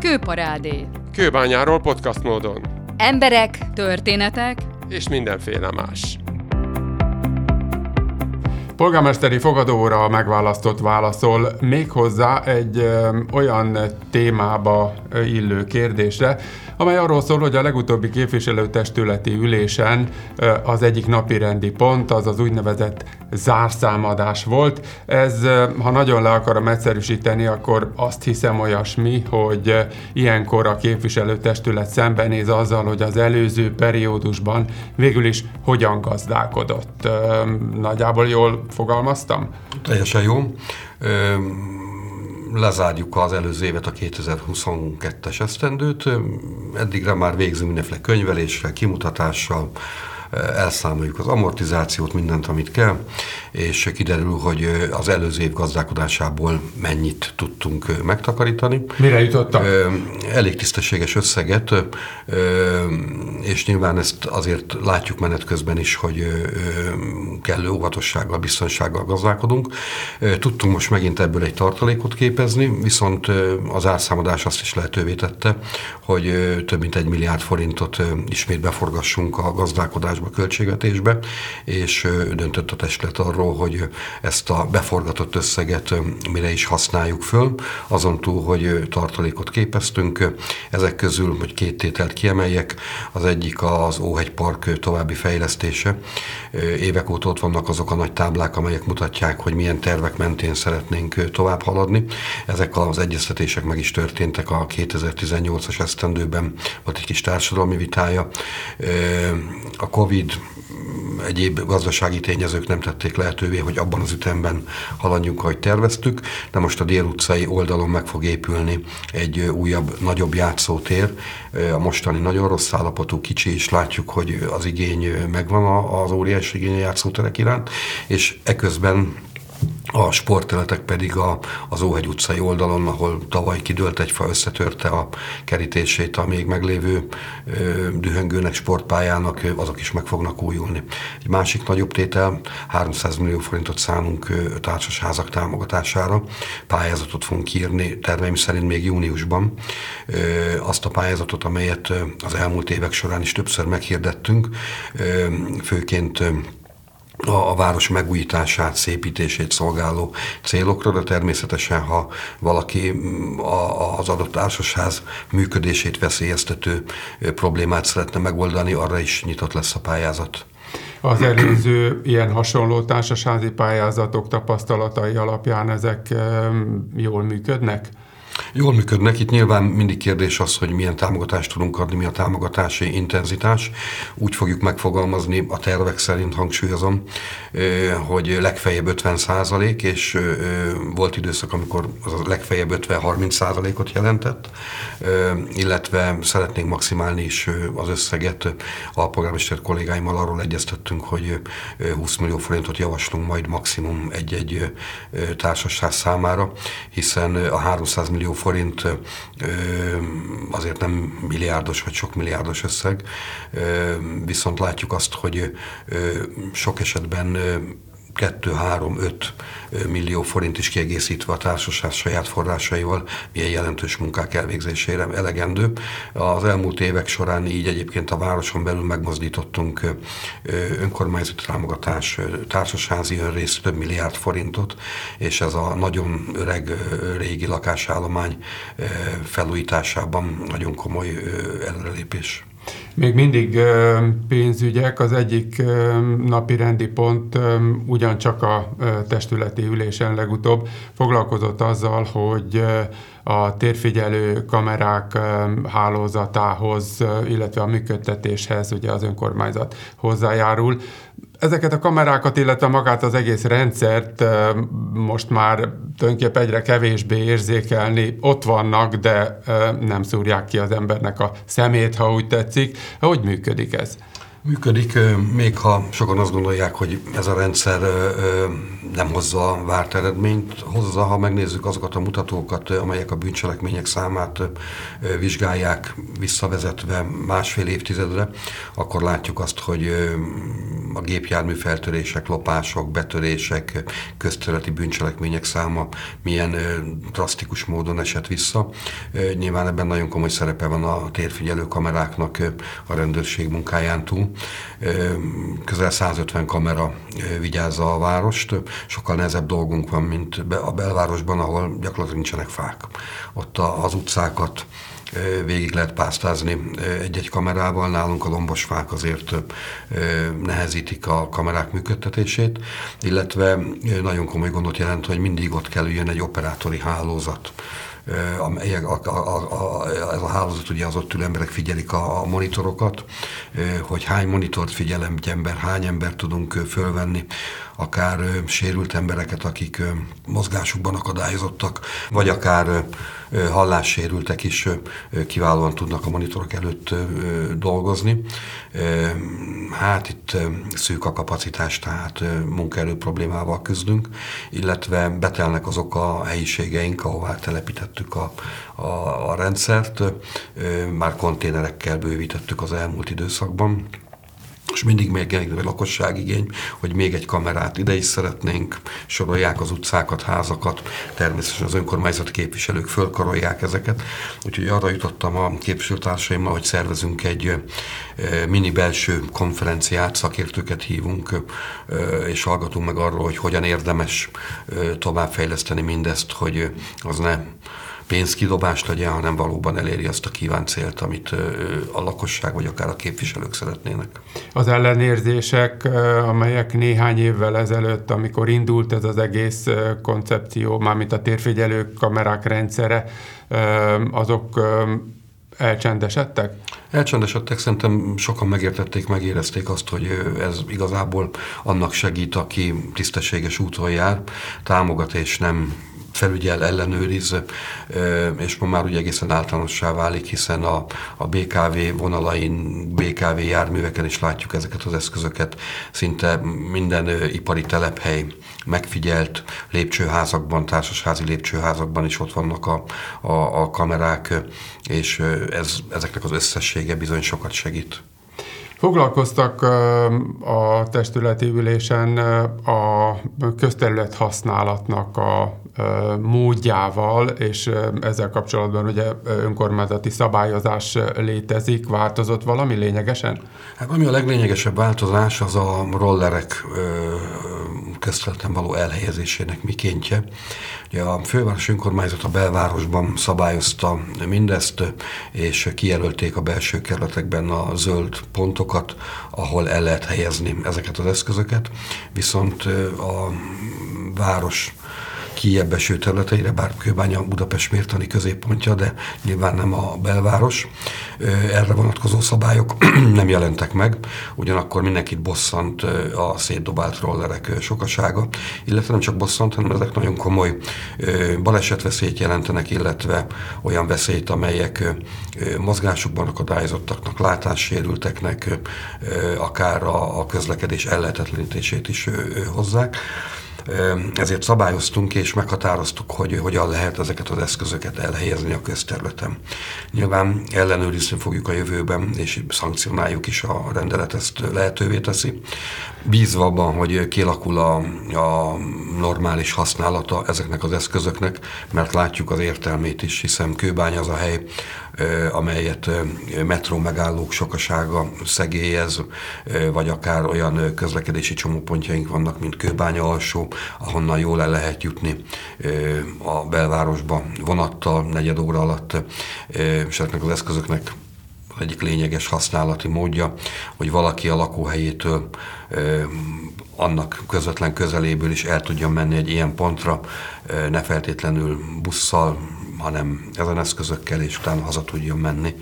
Kőparádé. Kőbányáról podcast módon. Emberek, történetek És mindenféle más. Polgármesteri fogadóra megválasztott válaszol méghozzá egy ö, olyan témába illő kérdésre, amely arról szól, hogy a legutóbbi képviselőtestületi ülésen az egyik napi rendi pont az az úgynevezett zárszámadás volt. Ez, ha nagyon le akarom egyszerűsíteni, akkor azt hiszem olyasmi, hogy ilyenkor a képviselőtestület szembenéz azzal, hogy az előző periódusban végül is hogyan gazdálkodott. Nagyjából jól fogalmaztam? Teljesen jó. Lezárjuk az előző évet, a 2022-es esztendőt. Eddigre már végzünk mindenféle könyveléssel, kimutatással, elszámoljuk az amortizációt, mindent, amit kell, és kiderül, hogy ö, az előző év gazdálkodásából mennyit tudtunk ö, megtakarítani. Mire jutottak? Elég tisztességes összeget, és nyilván ezt azért látjuk menet közben is, hogy kellő óvatossággal, biztonsággal gazdálkodunk. Tudtunk most megint ebből egy tartalékot képezni, viszont az árszámadás azt is lehetővé tette, hogy több mint egy milliárd forintot ismét beforgassunk a gazdálkodásba, költségvetésbe, és döntött a testület arról, hogy ezt a beforgatott összeget mire is használjuk föl, azon túl, hogy tartalékot képeztünk. Ezek közül, hogy két tételt kiemeljek, az egyik az Óhegy Park további fejlesztése. Évek óta ott vannak azok a nagy táblák, amelyek mutatják, hogy milyen tervek mentén szeretnénk tovább haladni. Ezek az egyeztetések meg is történtek a 2018-as esztendőben, volt egy kis társadalmi vitája. A Covid egyéb gazdasági tényezők nem tették lehetővé, hogy abban az ütemben haladjunk, ahogy terveztük, de most a dél utcai oldalon meg fog épülni egy újabb, nagyobb játszótér. A mostani nagyon rossz állapotú, kicsi, és látjuk, hogy az igény megvan az óriási igény a játszóterek iránt, és eközben a sportterületek pedig a, az Óhegy utcai oldalon, ahol tavaly kidőlt egy fa, összetörte a kerítését a még meglévő ö, dühöngőnek, sportpályának, azok is meg fognak újulni. Egy másik nagyobb tétel, 300 millió forintot szánunk ö, társasházak támogatására. Pályázatot fogunk írni, terveim szerint még júniusban. Ö, azt a pályázatot, amelyet az elmúlt évek során is többször meghirdettünk, ö, főként a, a város megújítását, szépítését szolgáló célokra, de természetesen, ha valaki mm, a, az adott társasház működését veszélyeztető problémát szeretne megoldani, arra is nyitott lesz a pályázat. Az előző ilyen hasonló társasházi pályázatok tapasztalatai alapján ezek jól működnek? Jól működnek, itt nyilván mindig kérdés az, hogy milyen támogatást tudunk adni, mi a támogatási intenzitás. Úgy fogjuk megfogalmazni a tervek szerint, hangsúlyozom, hogy legfeljebb 50 százalék, és volt időszak, amikor az a legfeljebb 50-30 százalékot jelentett, illetve szeretnénk maximálni is az összeget. A polgármester kollégáimmal arról egyeztettünk, hogy ö, 20 millió forintot javaslunk majd maximum egy-egy társaság számára, hiszen a 300 millió forint ö, azért nem milliárdos vagy sok milliárdos összeg, viszont látjuk azt, hogy sok esetben 2-3-5 millió forint is kiegészítve a társaság saját forrásaival milyen jelentős munkák elvégzésére elegendő. Az elmúlt évek során így egyébként a városon belül megmozdítottunk önkormányzati támogatás, társasházi önrész több milliárd forintot, és ez a nagyon öreg régi lakásállomány felújításában nagyon komoly előrelépés. Még mindig pénzügyek, az egyik napi rendi pont ugyancsak a testületi ülésen legutóbb foglalkozott azzal, hogy a térfigyelő kamerák hálózatához, illetve a működtetéshez ugye az önkormányzat hozzájárul. Ezeket a kamerákat, illetve magát az egész rendszert most már tulajdonképpen egyre kevésbé érzékelni. Ott vannak, de nem szúrják ki az embernek a szemét, ha úgy tetszik. Hogy működik ez? Működik, még ha sokan azt gondolják, hogy ez a rendszer nem hozza a várt eredményt, hozza, ha megnézzük azokat a mutatókat, amelyek a bűncselekmények számát vizsgálják visszavezetve másfél évtizedre, akkor látjuk azt, hogy a gépjármű feltörések, lopások, betörések, közterületi bűncselekmények száma milyen drasztikus módon esett vissza. Nyilván ebben nagyon komoly szerepe van a térfigyelő kameráknak a rendőrség munkáján túl. Közel 150 kamera vigyázza a várost, sokkal nehezebb dolgunk van, mint a belvárosban, ahol gyakorlatilag nincsenek fák. Ott az utcákat végig lehet pásztázni egy-egy kamerával. Nálunk a lombosfák azért nehezítik a kamerák működtetését, illetve nagyon komoly gondot jelent, hogy mindig ott kell üljön egy operátori hálózat a, a, a, a, ez a hálózat, ugye az ott ülő emberek figyelik a, a monitorokat, hogy hány monitort figyelem ember, hány ember tudunk fölvenni, akár sérült embereket, akik mozgásukban akadályozottak, vagy akár hallássérültek is kiválóan tudnak a monitorok előtt dolgozni. Hát itt szűk a kapacitás, tehát munkaerő problémával küzdünk, illetve betelnek azok a helyiségeink, ahová telepítettük a, a, a rendszert. Már konténerekkel bővítettük az elmúlt időszakban és mindig még egy lakosságigény, hogy még egy kamerát ide is szeretnénk, sorolják az utcákat, házakat, természetesen az önkormányzati képviselők fölkarolják ezeket. Úgyhogy arra jutottam a képviselőtársaimmal, hogy szervezünk egy mini belső konferenciát, szakértőket hívunk, és hallgatunk meg arról, hogy hogyan érdemes továbbfejleszteni mindezt, hogy az ne pénzkidobás legyen, hanem valóban eléri azt a kívánt célt, amit a lakosság vagy akár a képviselők szeretnének. Az ellenérzések, amelyek néhány évvel ezelőtt, amikor indult ez az egész koncepció, mármint a térfigyelő kamerák rendszere, azok elcsendesedtek? Elcsendesedtek, szerintem sokan megértették, megérezték azt, hogy ez igazából annak segít, aki tisztességes úton jár, támogat és nem felügyel, ellenőriz, és ma már ugye egészen általánossá válik, hiszen a, a BKV vonalain, BKV járműveken is látjuk ezeket az eszközöket, szinte minden ipari telephely megfigyelt lépcsőházakban, társasházi lépcsőházakban is ott vannak a, a, a kamerák, és ez, ezeknek az összessége bizony sokat segít. Foglalkoztak a testületi ülésen a közterület használatnak a módjával, és ezzel kapcsolatban ugye önkormányzati szabályozás létezik, változott valami lényegesen? Hát ami a leglényegesebb változás, az a rollerek közterületen való elhelyezésének mikéntje. Ugye a főváros önkormányzat a belvárosban szabályozta mindezt, és kijelölték a belső kerületekben a zöld pontokat, ahol el lehet helyezni ezeket az eszközöket, viszont a város kiebb eső területeire, bár Kőbánya Budapest mértani középpontja, de nyilván nem a belváros. Erre vonatkozó szabályok nem jelentek meg, ugyanakkor mindenkit bosszant a szétdobált rollerek sokasága, illetve nem csak bosszant, hanem ezek nagyon komoly balesetveszélyt jelentenek, illetve olyan veszélyt, amelyek mozgásukban akadályozottaknak, látássérülteknek, akár a közlekedés ellehetetlenítését is hozzák ezért szabályoztunk és meghatároztuk, hogy hogyan lehet ezeket az eszközöket elhelyezni a közterületen. Nyilván ellenőrizni fogjuk a jövőben, és szankcionáljuk is, a rendelet ezt lehetővé teszi. Bízva abban, hogy kialakul a, a normális használata ezeknek az eszközöknek, mert látjuk az értelmét is, hiszen Kőbány az a hely, amelyet metró megállók sokasága szegélyez, vagy akár olyan közlekedési csomópontjaink vannak, mint Kőbánya alsó, ahonnan jól el lehet jutni a belvárosba vonattal, negyed óra alatt, és ezeknek az eszközöknek egyik lényeges használati módja, hogy valaki a lakóhelyétől annak közvetlen közeléből is el tudjon menni egy ilyen pontra, ne feltétlenül busszal, hanem ezen eszközökkel, és utána haza tudjon menni,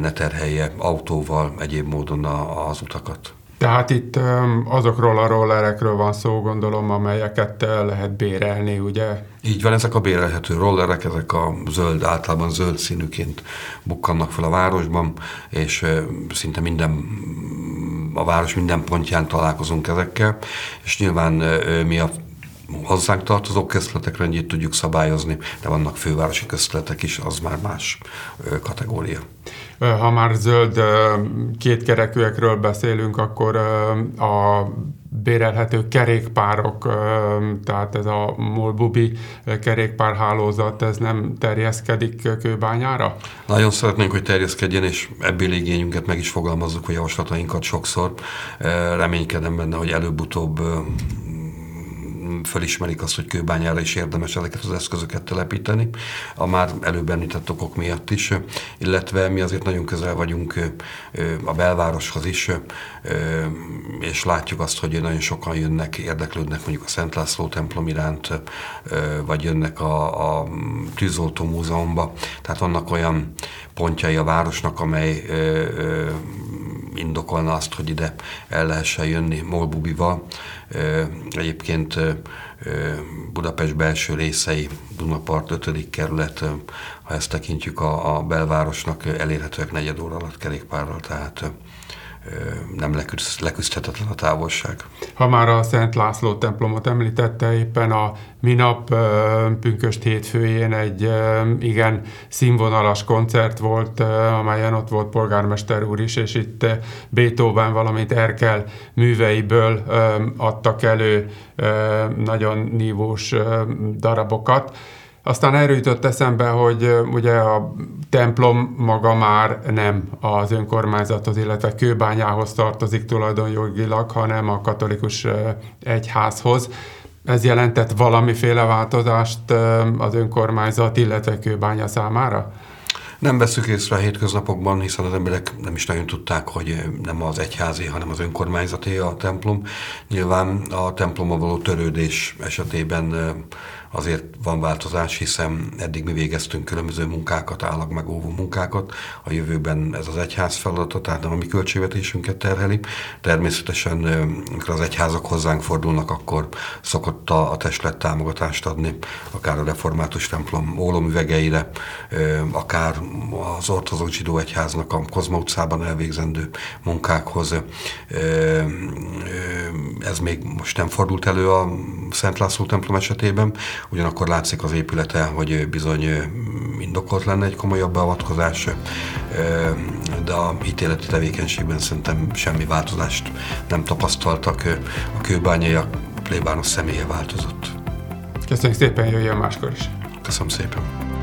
ne terhelje autóval, egyéb módon az utakat. Tehát itt azokról a rollerekről van szó, gondolom, amelyeket lehet bérelni, ugye? Így van, ezek a bérelhető rollerek, ezek a zöld, általában zöld színűként bukkannak fel a városban, és szinte minden, a város minden pontján találkozunk ezekkel, és nyilván mi a hozzánk tartozó közletek rendjét tudjuk szabályozni, de vannak fővárosi közletek is, az már más kategória. Ha már zöld kétkerekűekről beszélünk, akkor a bérelhető kerékpárok, tehát ez a Molbubi kerékpárhálózat, ez nem terjeszkedik kőbányára? Nagyon szeretnénk, hogy terjeszkedjen, és ebből igényünket meg is fogalmazzuk a javaslatainkat sokszor. Reménykedem benne, hogy előbb-utóbb felismerik azt, hogy kőbányára is érdemes ezeket az eszközöket telepíteni, a már előbb említett okok miatt is, illetve mi azért nagyon közel vagyunk a belvároshoz is, és látjuk azt, hogy nagyon sokan jönnek, érdeklődnek mondjuk a Szent László templom iránt, vagy jönnek a, a Tűzoltó Múzeumba. Tehát vannak olyan pontjai a városnak, amely indokolna azt, hogy ide el lehessen jönni Molbubival. Egyébként Budapest belső részei, Dunapart 5. kerület, ha ezt tekintjük a, a belvárosnak, elérhetőek negyed óra alatt kerékpárral, tehát nem leküzdhetetlen a távolság. Ha már a Szent László templomot említette, éppen a minap pünköst hétfőjén egy igen színvonalas koncert volt, amelyen ott volt polgármester úr is, és itt Beethoven, valamint Erkel műveiből adtak elő nagyon nívós darabokat. Aztán erről jutott eszembe, hogy ugye a templom maga már nem az önkormányzathoz, illetve kőbányához tartozik tulajdonjogilag, hanem a katolikus egyházhoz. Ez jelentett valamiféle változást az önkormányzat, illetve kőbánya számára? Nem veszük észre a hétköznapokban, hiszen az emberek nem is nagyon tudták, hogy nem az egyházi, hanem az önkormányzati a templom. Nyilván a templommal való törődés esetében azért van változás, hiszen eddig mi végeztünk különböző munkákat, állag megóvó munkákat, a jövőben ez az egyház feladata, tehát nem a mi költségvetésünket terheli. Természetesen, amikor az egyházak hozzánk fordulnak, akkor szokott a, a testület támogatást adni, akár a református templom ólomüvegeire, akár az ortodox zsidó egyháznak a Kozma utcában elvégzendő munkákhoz. Ez még most nem fordult elő a Szent László templom esetében, ugyanakkor látszik az épülete, hogy bizony indokolt lenne egy komolyabb beavatkozás, de a hitéleti tevékenységben szerintem semmi változást nem tapasztaltak. A kőbányai, a plébános személye változott. Köszönjük szépen, jöjjön máskor is. Köszönöm szépen.